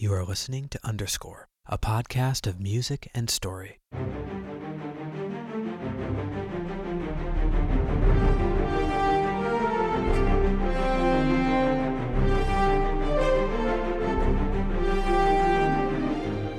You are listening to Underscore, a podcast of music and story.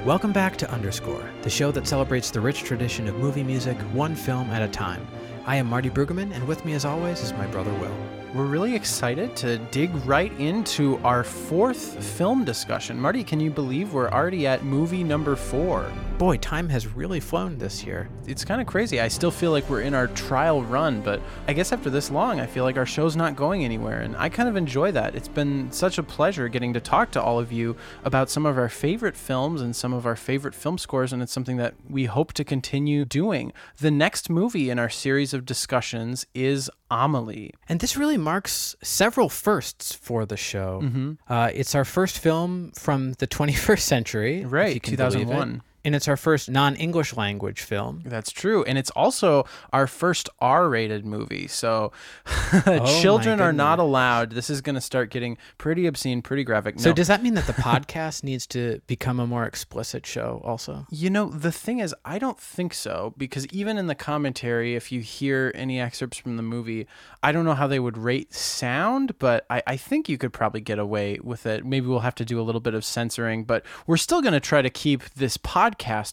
Welcome back to Underscore, the show that celebrates the rich tradition of movie music, one film at a time. I am Marty Brueggemann, and with me, as always, is my brother Will. We're really excited to dig right into our fourth film discussion. Marty, can you believe we're already at movie number four? Boy, time has really flown this year. It's kind of crazy. I still feel like we're in our trial run, but I guess after this long, I feel like our show's not going anywhere, and I kind of enjoy that. It's been such a pleasure getting to talk to all of you about some of our favorite films and some of our favorite film scores, and it's something that we hope to continue doing. The next movie in our series of discussions is Amelie. And this really marks several firsts for the show. Mm-hmm. Uh, it's our first film from the 21st century, Right, you can believe it. 2001. And it's our first non-English language film. That's true. And it's also our first R rated movie. So Oh children are not allowed. This is going to start getting pretty obscene, pretty graphic. So does that mean that the podcast needs to become a more explicit show also? You know, the thing is, I don't think so because even in the commentary, if you hear any excerpts from the movie, I don't know how they would rate sound, but I, I think you could probably get away with it. Maybe we'll have to do a little bit of censoring, but we're still going to try to keep this podcast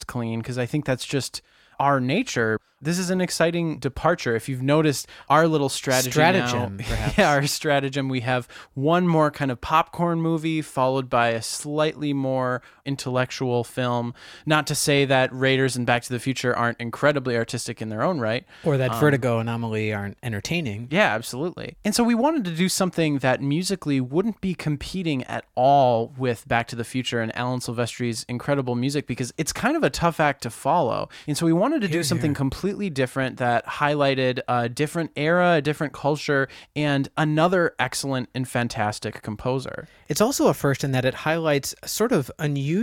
clean because I think that's just our nature. This is an exciting departure. If you've noticed our little strategy Stratagem, now, perhaps. yeah, our stratagem, we have one more kind of popcorn movie followed by a slightly more intellectual film. Not to say that Raiders and Back to the Future aren't incredibly artistic in their own right. Or that um, Vertigo and Amelie aren't entertaining? Yeah, absolutely. And so we wanted to do something that musically wouldn't be competing at all with Back to the Future and Alan Silvestri's incredible music because it's kind of a tough act to follow. And so we wanted to do something completely different that highlighted a different era, a different culture, and another excellent and fantastic composer. It's also a first in that it highlights sort of unusual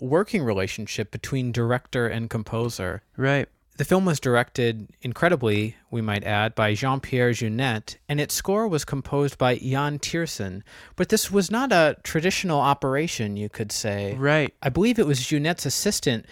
working relationship between director and composer. Right. The film was directed incredibly, we might add, by Jean Pierre Jeunet, and its score was composed by Yann Tiersen. But this was not a traditional operation, you could say. Right. I believe it was Jeunet's assistant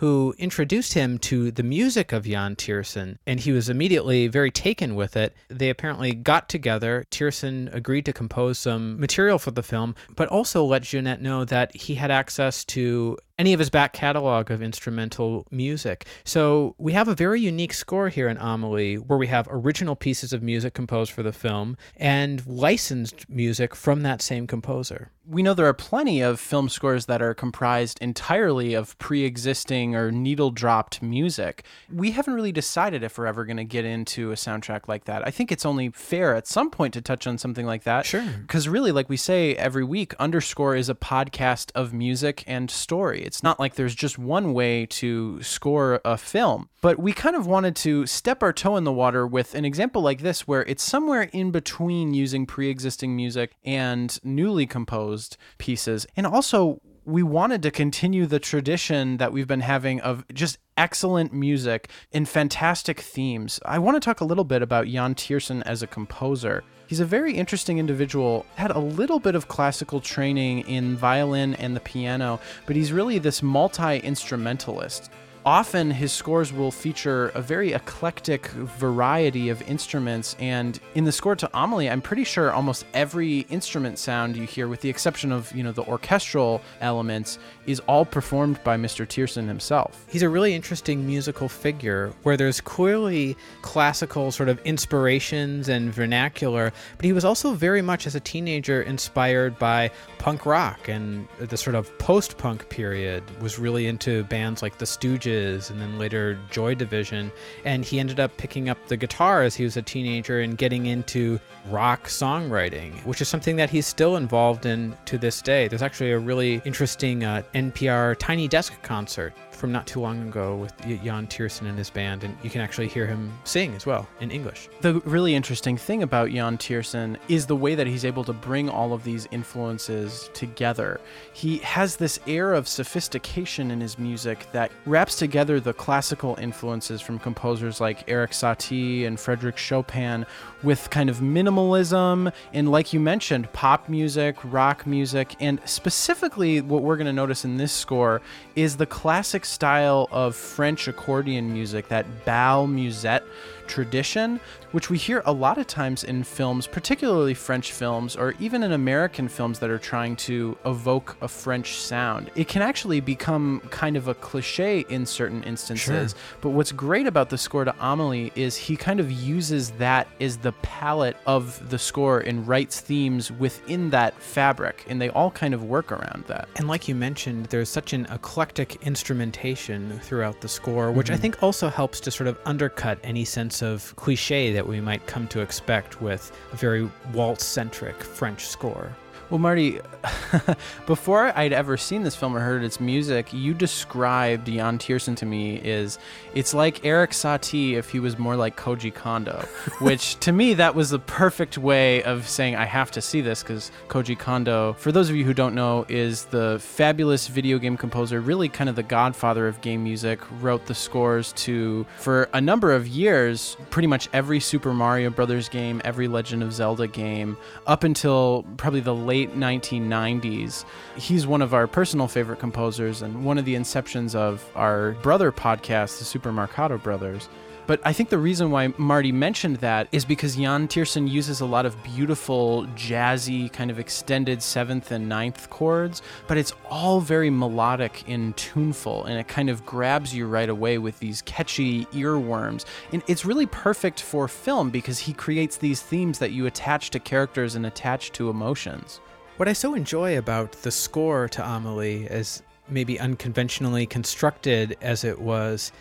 who introduced him to the music of Yann Tiersen, and he was immediately very taken with it. They apparently got together. Tiersen agreed to compose some material for the film, but also let Jeunet know that he had access to any of his back catalog of instrumental music. So we have a very unique score here in Amelie, where we have original pieces of music composed for the film and licensed music from that same composer. we know there are plenty of film scores that are comprised entirely of pre-existing or needle dropped music. We haven't really decided if we're ever going to get into a soundtrack like that. I think it's only fair at some point to touch on something like that. Sure. Because really, like we say every week, Underscore is a podcast of music and story. It's not like there's just one way to score a film. But we kind of wanted to step our toe in the water with an example like this, where it's somewhere in between using pre existing music and newly composed pieces. And also, we wanted to continue the tradition that we've been having of just excellent music and fantastic themes. I want to talk a little bit about Yann Tiersen as a composer. He's a very interesting individual, had a little bit of classical training in violin and the piano, but he's really this multi instrumentalist. Often his scores will feature a very eclectic variety of instruments, and in the score to Amelie, I'm pretty sure almost every instrument sound you hear, with the exception of you know the orchestral elements, is all performed by Mr. Tiersen himself. He's a really interesting musical figure where there's clearly classical sort of inspirations and vernacular, but he was also very much as a teenager inspired by punk rock and the sort of post punk period, was really into bands like the Stooges and then later Joy Division. And he ended up picking up the guitar as he was a teenager and getting into rock songwriting, which is something that he's still involved in to this day. There's actually a really interesting uh, NPR Tiny Desk concert from not too long ago with Yann Tiersen and his band, and you can actually hear him sing as well in English. The really interesting thing about Yann Tiersen is the way that he's able to bring all of these influences together. He has this air of sophistication in his music that wraps together the classical influences from composers like Erik Satie and Frederick Chopin with kind of minimalism and, like you mentioned, pop music, rock music, and specifically what we're going to notice in this score is the classic style of French accordion music, that bal musette tradition, which we hear a lot of times in films, particularly French films, or even in American films that are trying to evoke a French sound. It can actually become kind of a cliche in certain instances. Sure. But what's great about the score to Amelie is he kind of uses that as the palette of the score and writes themes within that fabric, and they all kind of work around that. And like you mentioned, there's such an eclectic instrumentation throughout the score, which mm-hmm. I think also helps to sort of undercut any sense of cliche that we might come to expect with a very waltz centric French score. Well, Marty, before I'd ever seen this film or heard its music, you described Yann Tiersen to me is it's like Erik Satie if he was more like Koji Kondo, which to me that was the perfect way of saying I have to see this because Koji Kondo, for those of you who don't know, is the fabulous video game composer, really kind of the godfather of game music. Wrote the scores to for a number of years, pretty much every Super Mario Brothers game, every Legend of Zelda game, up until probably the late late 1990s. He's one of our personal favorite composers and one of the inceptions of our brother podcast, the Super Marcato Brothers. But I think the reason why Marty mentioned that is because Yann Tiersen uses a lot of beautiful, jazzy, kind of extended seventh and ninth chords, but it's all very melodic and tuneful, and it kind of grabs you right away with these catchy earworms. And it's really perfect for film because he creates these themes that you attach to characters and attach to emotions. What I so enjoy about the score to Amelie, as maybe unconventionally constructed as it was,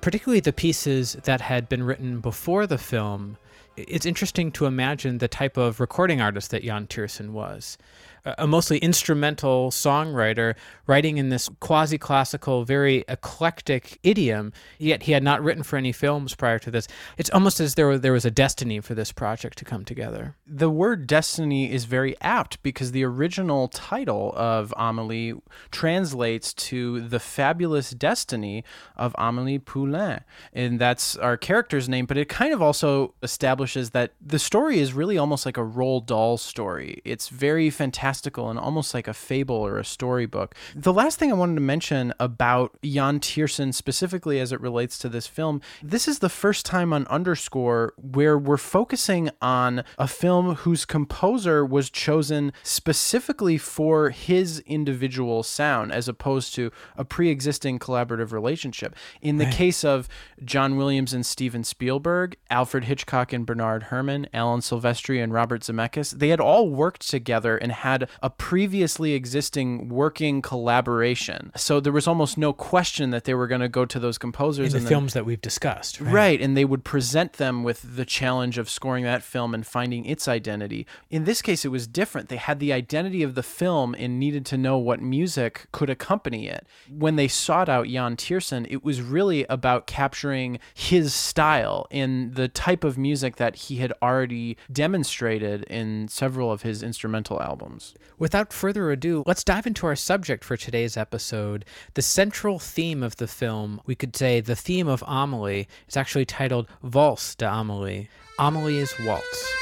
particularly the pieces that had been written before the film, it's interesting to imagine the type of recording artist that Yann Tiersen was a mostly instrumental songwriter writing in this quasi classical, very eclectic idiom, yet he had not written for any films prior to this. It's almost as though there was a destiny for this project to come together. The word destiny is very apt because the original title of Amelie translates to the fabulous destiny of Amelie Poulain. And that's our character's name, but it kind of also establishes that the story is really almost like a Roald Dahl story. It's very fantastic fantastical and almost like a fable or a storybook. The last thing I wanted to mention about Yann Tiersen, specifically as it relates to this film, this is the first time on Underscore where we're focusing on a film whose composer was chosen specifically for his individual sound as opposed to a pre existing collaborative relationship. In the right. case of John Williams and Steven Spielberg, Alfred Hitchcock and Bernard Herrmann, Alan Silvestri and Robert Zemeckis, they had all worked together and had a previously existing working collaboration. So there was almost no question that they were going to go to those composers in the films that we've discussed. Right? right, and they would present them with the challenge of scoring that film and finding its identity. In this case, it was different. They had the identity of the film and needed to know what music could accompany it. When they sought out Yann Tiersen, it was really about capturing his style in the type of music that he had already demonstrated in several of his instrumental albums. Without further ado, let's dive into our subject for today's episode. The central theme of the film, we could say the theme of Amelie, is actually titled Valse d'Amelie. Amelie's Waltz.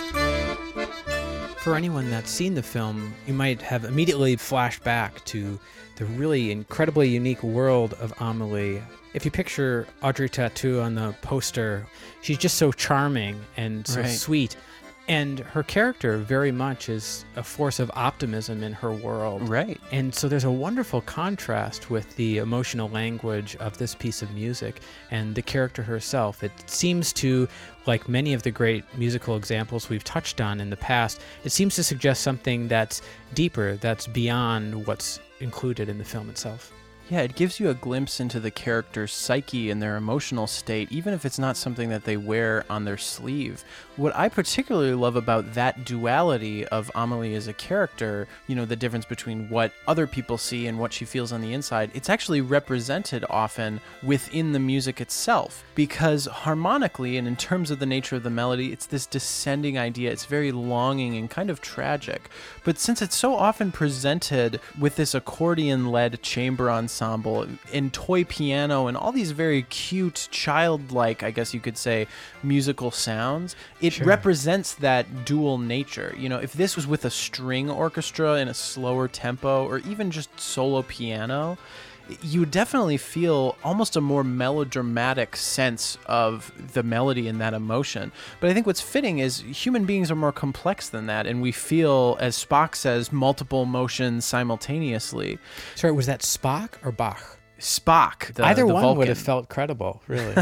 For anyone that's seen the film, you might have immediately flashed back to the really incredibly unique world of Amelie. If you picture Audrey Tautou on the poster, she's just so charming and so right. sweet And her character very much is a force of optimism in her world. Right. And so there's a wonderful contrast with the emotional language of this piece of music and the character herself. It seems to, like many of the great musical examples we've touched on in the past, it seems to suggest something that's deeper, that's beyond what's included in the film itself. Yeah, it gives you a glimpse into the character's psyche and their emotional state, even if it's not something that they wear on their sleeve. What I particularly love about that duality of Amelie as a character, you know, the difference between what other people see and what she feels on the inside, it's actually represented often within the music itself. Because harmonically and in terms of the nature of the melody, it's this descending idea. It's very longing and kind of tragic. But since it's so often presented with this accordion led chamber ensemble, ensemble and toy piano and all these very cute, childlike, I guess you could say, musical sounds. It sure. represents that dual nature. You know, if this was with a string orchestra in a slower tempo or even just solo piano, you definitely feel almost a more melodramatic sense of the melody and that emotion. But I think what's fitting is human beings are more complex than that, and we feel, as Spock says, multiple emotions simultaneously. Sorry, was that Spock or Bach? Spock. The, Either the one Vulcan. would have felt credible, really.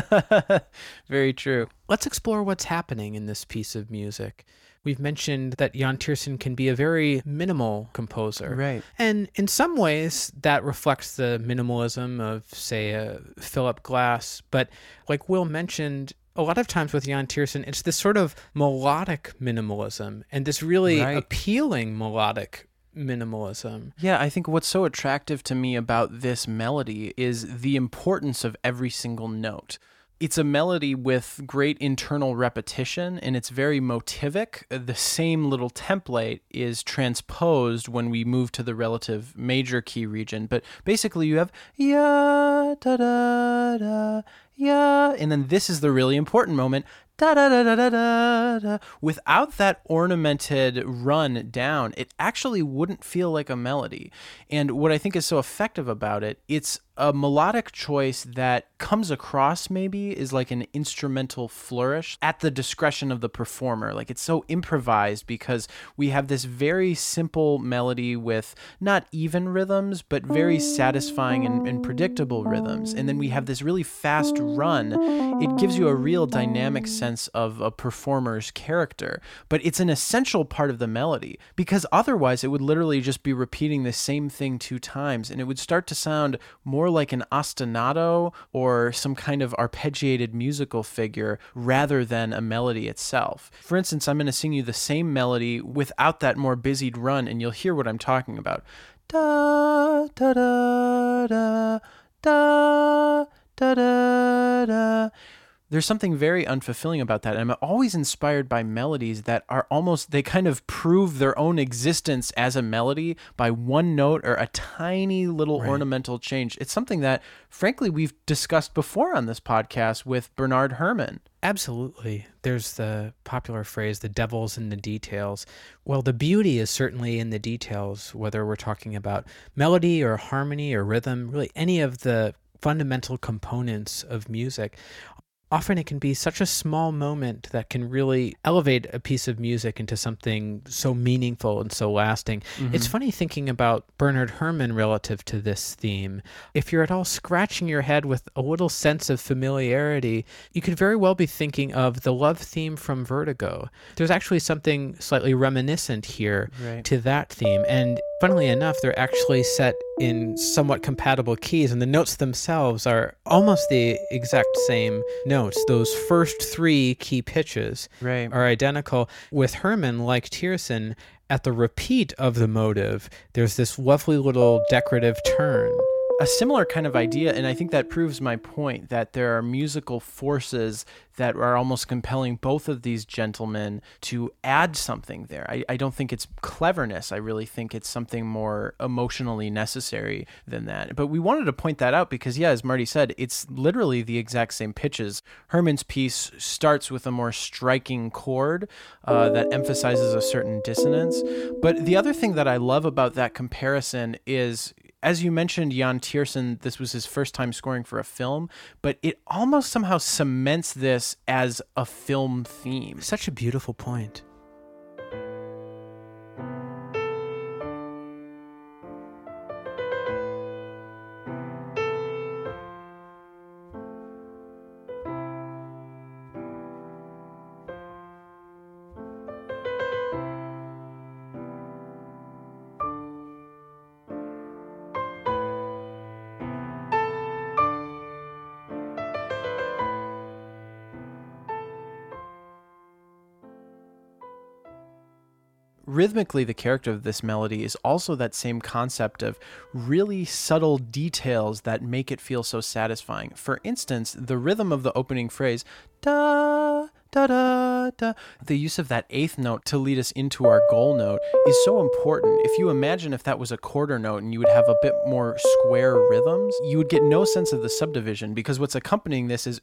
Very true. Let's explore what's happening in this piece of music. We've mentioned that Yann Tiersen can be a very minimal composer. Right. And in some ways, that reflects the minimalism of, say, a Philip Glass. But like Will mentioned, a lot of times with Yann Tiersen, it's this sort of melodic minimalism and this really right. appealing melodic minimalism. Yeah, I think what's so attractive to me about this melody is the importance of every single note it's a melody with great internal repetition and it's very motivic. The same little template is transposed when we move to the relative major key region. But basically, you have ya da da da ya, and then this is the really important moment da da da da da da. Without that ornamented run down, it actually wouldn't feel like a melody. And what I think is so effective about it, it's a melodic choice that comes across maybe is like an instrumental flourish at the discretion of the performer. Like it's so improvised because we have this very simple melody with not even rhythms, but very satisfying and, and predictable rhythms. And then we have this really fast run. It gives you a real dynamic sense of a performer's character, but it's an essential part of the melody because otherwise it would literally just be repeating the same thing two times and it would start to sound more more like an ostinato or some kind of arpeggiated musical figure rather than a melody itself. For instance, I'm going to sing you the same melody without that more busied run, and you'll hear what I'm talking about. Da da da da da da da da there's something very unfulfilling about that. And I'm always inspired by melodies that are almost, they kind of prove their own existence as a melody by one note or a tiny little right. ornamental change. It's something that, frankly, we've discussed before on this podcast with Bernard Herrmann. Absolutely. There's the popular phrase, the devil's in the details. Well, the beauty is certainly in the details, whether we're talking about melody or harmony or rhythm, really any of the fundamental components of music often it can be such a small moment that can really elevate a piece of music into something so meaningful and so lasting. Mm-hmm. It's funny thinking about Bernard Herrmann relative to this theme. If you're at all scratching your head with a little sense of familiarity, you could very well be thinking of the love theme from Vertigo. There's actually something slightly reminiscent here right. to that theme. And funnily enough, they're actually set in somewhat compatible keys, and the notes themselves are almost the exact same notes. Those first three key pitches right. are identical. With Herrmann, like Tiersen, at the repeat of the motive, there's this lovely little decorative turn a similar kind of idea, and I think that proves my point that there are musical forces that are almost compelling both of these gentlemen to add something there. I, I don't think it's cleverness. I really think it's something more emotionally necessary than that. But we wanted to point that out because, yeah, as Marty said, it's literally the exact same pitches. Herrmann's piece starts with a more striking chord uh, that emphasizes a certain dissonance. But the other thing that I love about that comparison is as you mentioned, Yann Tiersen, this was his first time scoring for a film, but it almost somehow cements this as a film theme. Such a beautiful point. Rhythmically, the character of this melody is also that same concept of really subtle details that make it feel so satisfying. For instance, the rhythm of the opening phrase, da da da da. Uh, the use of that eighth note to lead us into our goal note is so important. If you imagine if that was a quarter note and you would have a bit more square rhythms, you would get no sense of the subdivision because what's accompanying this is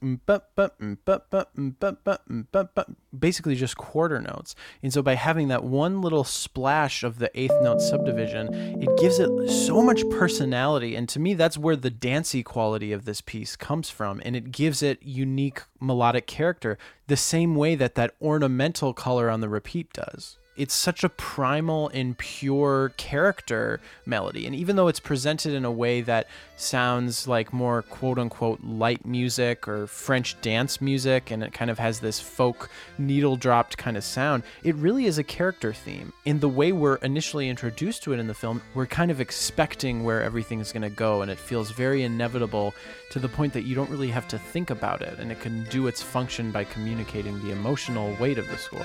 basically just quarter notes. And so by having that one little splash of the eighth note subdivision, it gives it so much personality. And to me, that's where the dancey quality of this piece comes from. And it gives it unique melodic character the same way that that that ornamental color on the repeat does it's such a primal and pure character melody. And even though it's presented in a way that sounds like more quote unquote light music or French dance music, and it kind of has this folk needle dropped kind of sound, it really is a character theme. In the way we're initially introduced to it in the film, we're kind of expecting where everything is going to go, and it feels very inevitable to the point that you don't really have to think about it, and it can do its function by communicating the emotional weight of the score.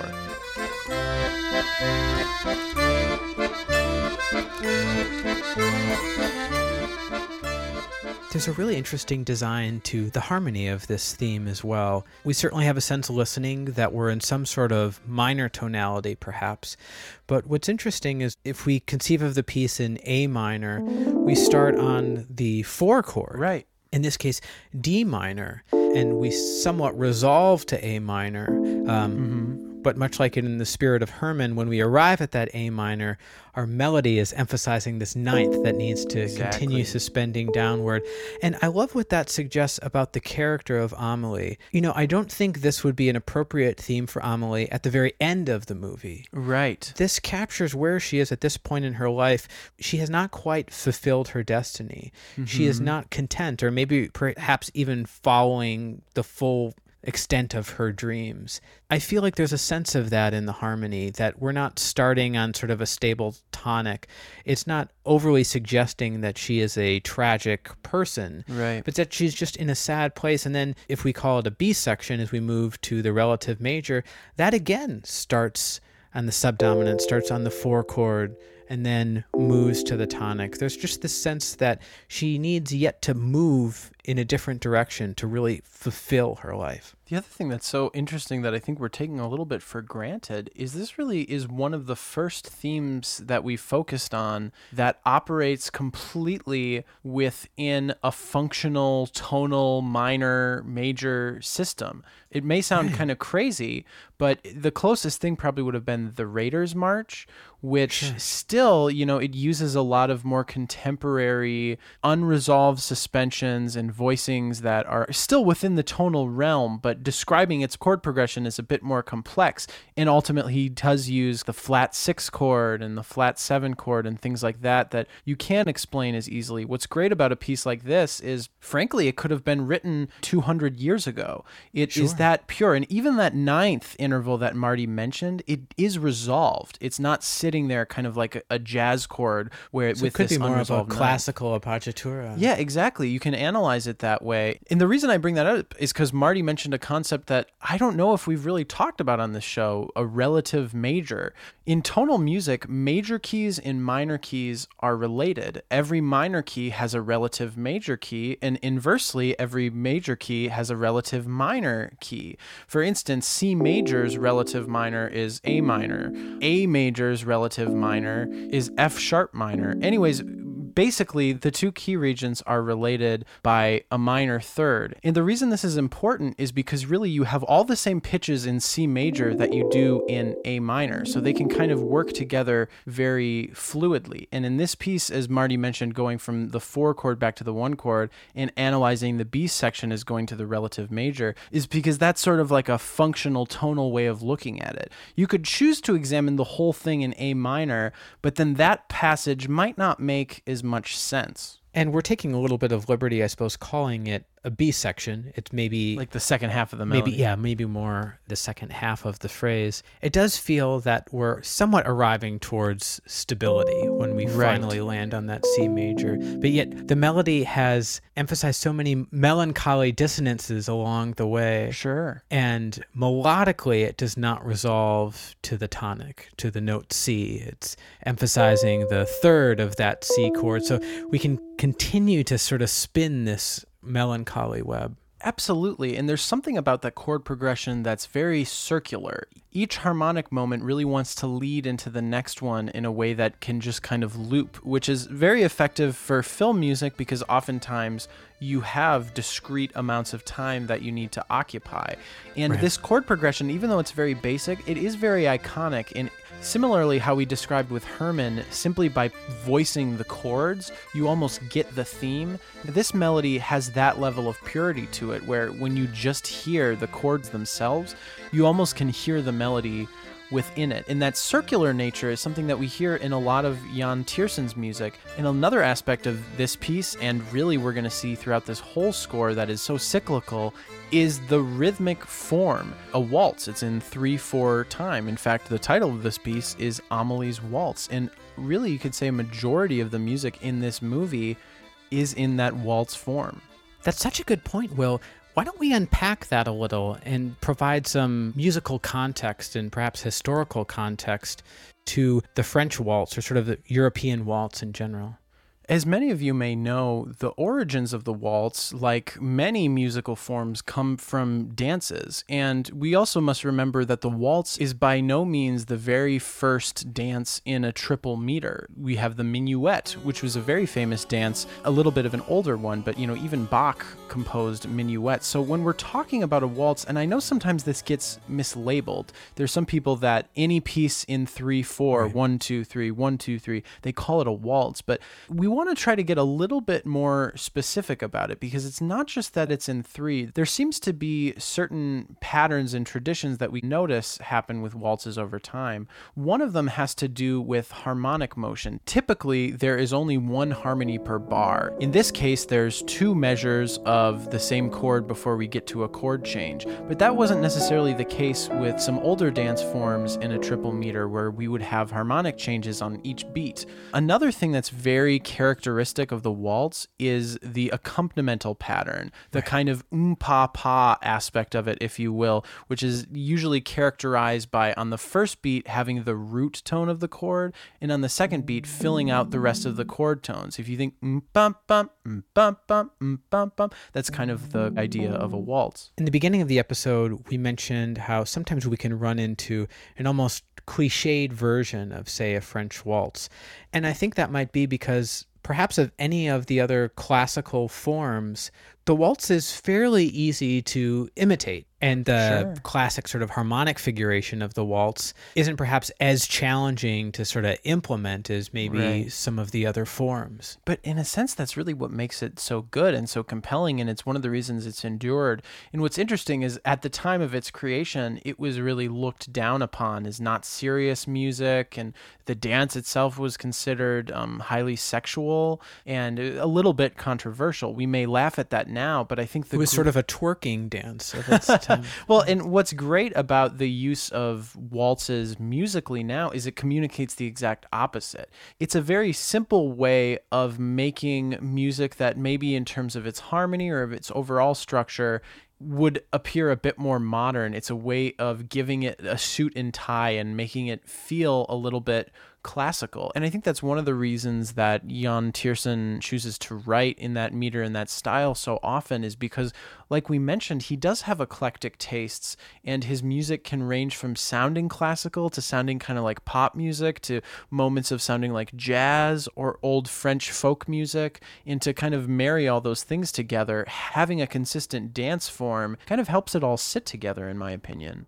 There's a really interesting design to the harmony of this theme as well. We certainly have a sense listening that we're in some sort of minor tonality, perhaps. But what's interesting is if we conceive of the piece in A minor, we start on the four chord. Right. In this case, D minor, and we somewhat resolve to A minor. Um, mm-hmm but much like in the spirit of Herrmann, when we arrive at that A minor, our melody is emphasizing this ninth that needs to exactly. continue suspending downward. And I love what that suggests about the character of Amelie. You know, I don't think this would be an appropriate theme for Amelie at the very end of the movie. Right. This captures where she is at this point in her life. She has not quite fulfilled her destiny. Mm-hmm. She is mm-hmm. not content, or maybe perhaps even following the full extent of her dreams. I feel like there's a sense of that in the harmony that we're not starting on sort of a stable tonic. It's not overly suggesting that she is a tragic person, right? But that she's just in a sad place. And then if we call it a B section as we move to the relative major, that again starts on the subdominant, starts on the four chord and then moves to the tonic. There's just this sense that she needs yet to move in a different direction to really fulfill her life. The other thing that's so interesting that I think we're taking a little bit for granted is this really is one of the first themes that we focused on that operates completely within a functional tonal minor major system. It may sound hmm. right. kind of crazy, but the closest thing probably would have been the Raiders March, which sure. still, you know, it uses a lot of more contemporary unresolved suspensions and voicings that are still within the tonal realm, but describing its chord progression is a bit more complex. And ultimately, he does use the flat six chord and the flat seven chord and things like that that you can't explain as easily. What's great about a piece like this is, frankly, it could have been written 200 years ago. It sure. is that pure. And even that ninth interval that Marty mentioned, it is resolved. It's not sitting there kind of like a, a jazz chord where so with it could this be more of a classical appoggiatura. Yeah, exactly. You can analyze it that way. And the reason I bring that up is because Marty mentioned a concept that I don't know if we've really talked about on this show a relative major. In tonal music, major keys and minor keys are related. Every minor key has a relative major key, and inversely, every major key has a relative minor key. For instance, C major's relative minor is A minor, A major's relative minor is F sharp minor. Anyways, basically, the two key regions are related by a minor third. And the reason this is important is because really you have all the same pitches in C major that you do in A minor. So they can kind of work together very fluidly. And in this piece, as Marty mentioned, going from the four chord back to the one chord and analyzing the B section as going to the relative major is because that's sort of like a functional tonal way of looking at it. You could choose to examine the whole thing in A minor, but then that passage might not make as much sense. And we're taking a little bit of liberty, I suppose, calling it a B section. It's maybe like the second half of the melody. maybe yeah, maybe more the second half of the phrase. It does feel that we're somewhat arriving towards stability when we Right. finally land on that C major. But yet the melody has emphasized so many melancholy dissonances along the way. Sure. And melodically, it does not resolve to the tonic, to the note C. It's emphasizing the third of that C chord. So we can continue to sort of spin this melancholy web. Absolutely. And there's something about that chord progression that's very circular. Each harmonic moment really wants to lead into the next one in a way that can just kind of loop, which is very effective for film music because oftentimes you have discrete amounts of time that you need to occupy. And Right. this chord progression, even though it's very basic, it is very iconic. And similarly, how we described with Herrmann, simply by voicing the chords, you almost get the theme. This melody has that level of purity to it, where when you just hear the chords themselves, you almost can hear the melody within it. And that circular nature is something that we hear in a lot of Yann Tiersen's music. And another aspect of this piece, and really we're going to see throughout this whole score that is so cyclical, is the rhythmic form. A waltz. It's in 3 4 time. In fact, the title of this piece is Amelie's Waltz. And really, you could say a majority of the music in this movie is in that waltz form. That's such a good point, Will. Why don't we unpack that a little and provide some musical context and perhaps historical context to the French waltz or sort of the European waltz in general? As many of you may know, the origins of the waltz, like many musical forms, come from dances. And we also must remember that the waltz is by no means the very first dance in a triple meter. We have the minuet, which was a very famous dance, a little bit of an older one, but you know, even Bach composed minuets. So when we're talking about a waltz, and I know sometimes this gets mislabeled, there's some people that any piece in three, four, Right. one, two, three, one, two, three, they call it a waltz. But we want to try to get a little bit more specific about it because it's not just that it's in three. There seems to be certain patterns and traditions that we notice happen with waltzes over time. One of them has to do with harmonic motion. Typically, there is only one harmony per bar. In this case, there's two measures of the same chord before we get to a chord change. But that wasn't necessarily the case with some older dance forms in a triple meter where we would have harmonic changes on each beat. Another thing that's very characteristic of the waltz is the accompanimental pattern, the kind of um pa pa aspect of it, if you will, which is usually characterized by on the first beat having the root tone of the chord, and on the second beat filling out the rest of the chord tones. If you think um bum bum um bum bum um bum bum, that's kind of the idea of a waltz. In the beginning of the episode, we mentioned how sometimes we can run into an almost cliched version of, say, a French waltz. And I think that might be because perhaps of any of the other classical forms, the waltz is fairly easy to imitate. And the Sure. classic sort of harmonic figuration of the waltz isn't perhaps as challenging to sort of implement as maybe Right. some of the other forms. But in a sense, that's really what makes it so good and so compelling. And it's one of the reasons it's endured. And what's interesting is at the time of its creation, it was really looked down upon as not serious music. And the dance itself was considered um, highly sexual and a little bit controversial. We may laugh at that now, but I think the It was sort of a twerking dance of its time. well, and what's great about the use of waltzes musically now is it communicates the exact opposite. It's a very simple way of making music that maybe in terms of its harmony or of its overall structure would appear a bit more modern. It's a way of giving it a suit and tie and making it feel a little bit classical. And I think that's one of the reasons that Yann Tiersen chooses to write in that meter and that style so often is because, like we mentioned, he does have eclectic tastes and his music can range from sounding classical to sounding kind of like pop music to moments of sounding like jazz or old French folk music and to kind of marry all those things together, having a consistent dance form kind of helps it all sit together, in my opinion.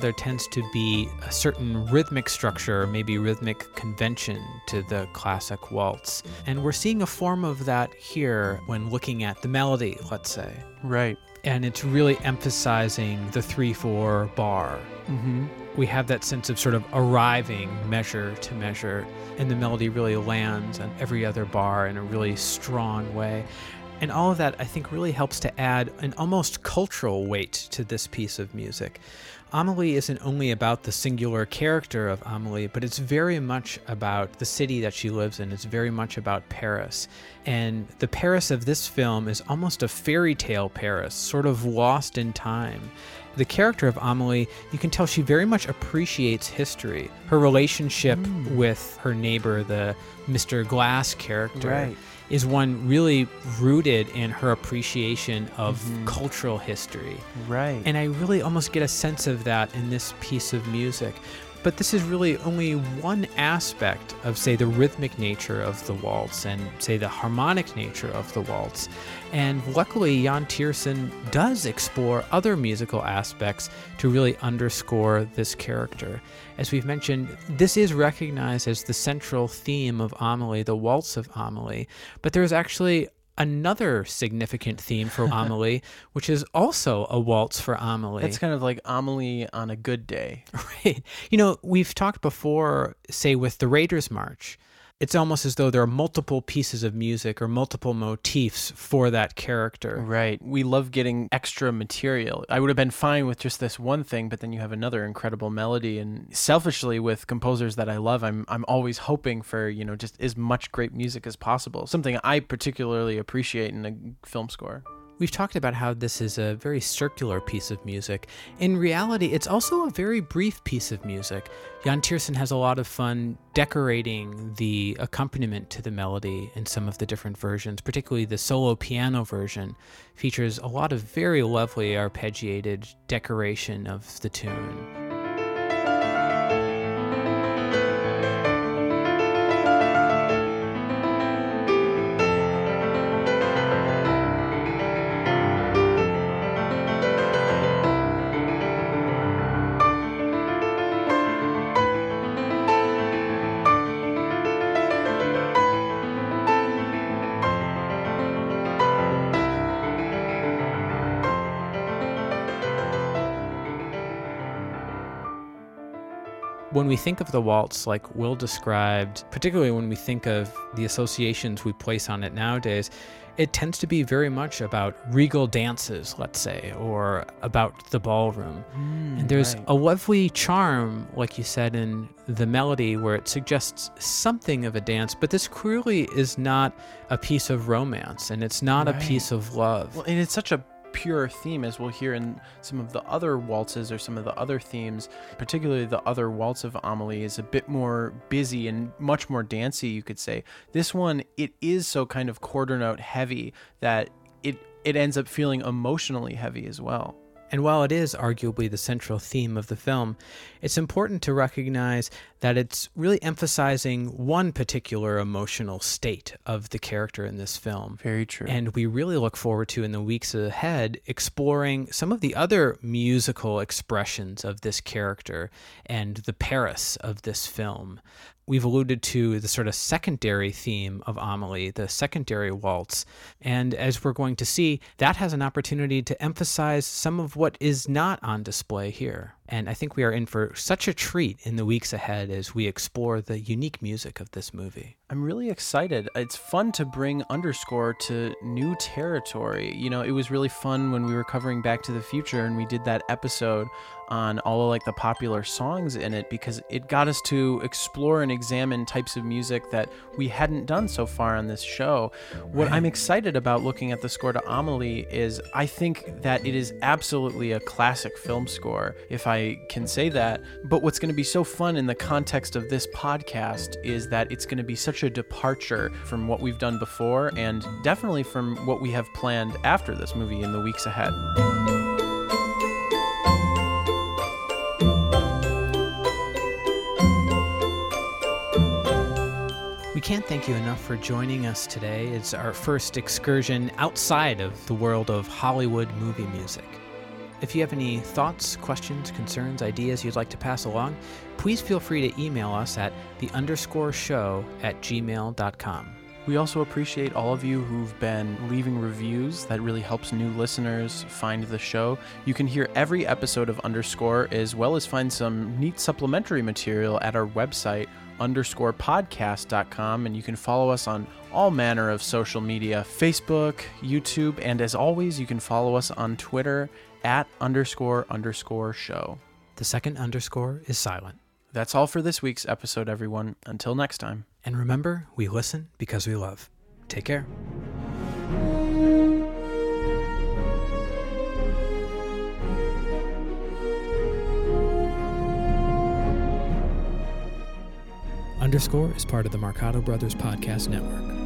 There tends to be a certain rhythmic structure, maybe rhythmic convention to the classic waltz. And we're seeing a form of that here when looking at the melody, let's say. Right. And it's really emphasizing the 3 4 bar. Mm-hmm. We have that sense of sort of arriving measure to measure, and the melody really lands on every other bar in a really strong way. And all of that, I think, really helps to add an almost cultural weight to this piece of music. Amelie isn't only about the singular character of Amelie, but it's very much about the city that she lives in. It's very much about Paris. And the Paris of this film is almost a fairy tale Paris, sort of lost in time. The character of Amelie, you can tell she very much appreciates history. Her relationship Mm. with her neighbor, the Mr. Glass character, Right. Is one really rooted in her appreciation of Mhm. cultural history. Right. And I really almost get a sense of that in this piece of music. But this is really only one aspect of, say, the rhythmic nature of the waltz and, say, the harmonic nature of the waltz. And luckily, Yann Tiersen does explore other musical aspects to really underscore this character. As we've mentioned, this is recognized as the central theme of Amelie, the waltz of Amelie. But there's actually another significant theme for Amelie, which is also a waltz for Amelie. It's kind of like Amelie on a good day. Right. You know, we've talked before, say, with the Raiders March. It's almost as though there are multiple pieces of music or multiple motifs for that character. Right. We love getting extra material. I would have been fine with just this one thing, but then you have another incredible melody. And selfishly, with composers that I love, I'm I'm always hoping for you know just as much great music as possible. Something I particularly appreciate in a film score. We've talked about how this is a very circular piece of music. In reality, it's also a very brief piece of music. Yann Tiersen has a lot of fun decorating the accompaniment to the melody in some of the different versions, particularly the solo piano version features a lot of very lovely arpeggiated decoration of the tune. When we think of the waltz, like Will described, particularly when we think of the associations we place on it nowadays, it tends to be very much about regal dances, let's say, or about the ballroom. Hmm, and there's right. a lovely charm, like you said, in the melody where it suggests something of a dance, but this clearly is not a piece of romance and it's not a piece of love. Well, and it's such a pure theme, as we'll hear in some of the other waltzes or some of the other themes. Particularly, the other waltz of Amelie is a bit more busy and much more dancey, you could say. This one, it is so kind of quarter note heavy that it it ends up feeling emotionally heavy as well. And while it is arguably the central theme of the film, it's important to recognize that it's really emphasizing one particular emotional state of the character in this film. Very true. And we really look forward to in the weeks ahead exploring some of the other musical expressions of this character and the Paris of this film. We've alluded to the sort of secondary theme of Amelie, the secondary waltz. And as we're going to see, that has an opportunity to emphasize some of what is not on display here. And I think we are in for such a treat in the weeks ahead as we explore the unique music of this movie. I'm really excited. It's fun to bring underscore to new territory. You know, it was really fun when we were covering Back to the Future and we did that episode on all of like the popular songs in it because it got us to explore and examine types of music that we hadn't done so far on this show. What I'm excited about looking at the score to Amelie is I think that it is absolutely a classic film score, if I can say that. But what's going to be so fun in the context of this podcast is that it's going to be such a departure from what we've done before and definitely from what we have planned after this movie in the weeks ahead. We can't thank you enough for joining us today. It's our first excursion outside of the world of Hollywood movie music. If you have any thoughts, questions, concerns, ideas you'd like to pass along, please feel free to email us at the underscore show at gmail.com. We also appreciate all of you who've been leaving reviews. That really helps new listeners find the show. You can hear every episode of Underscore as well as find some neat supplementary material at our website, underscorepodcast.com. And you can follow us on all manner of social media Facebook, YouTube, and as always, you can follow us on Twitter at underscore underscore show. The second underscore is silent. That's all for this week's episode, everyone. Until next time. And remember, we listen because we love. Take care. Underscore is part of the Marcato Brothers Podcast Network.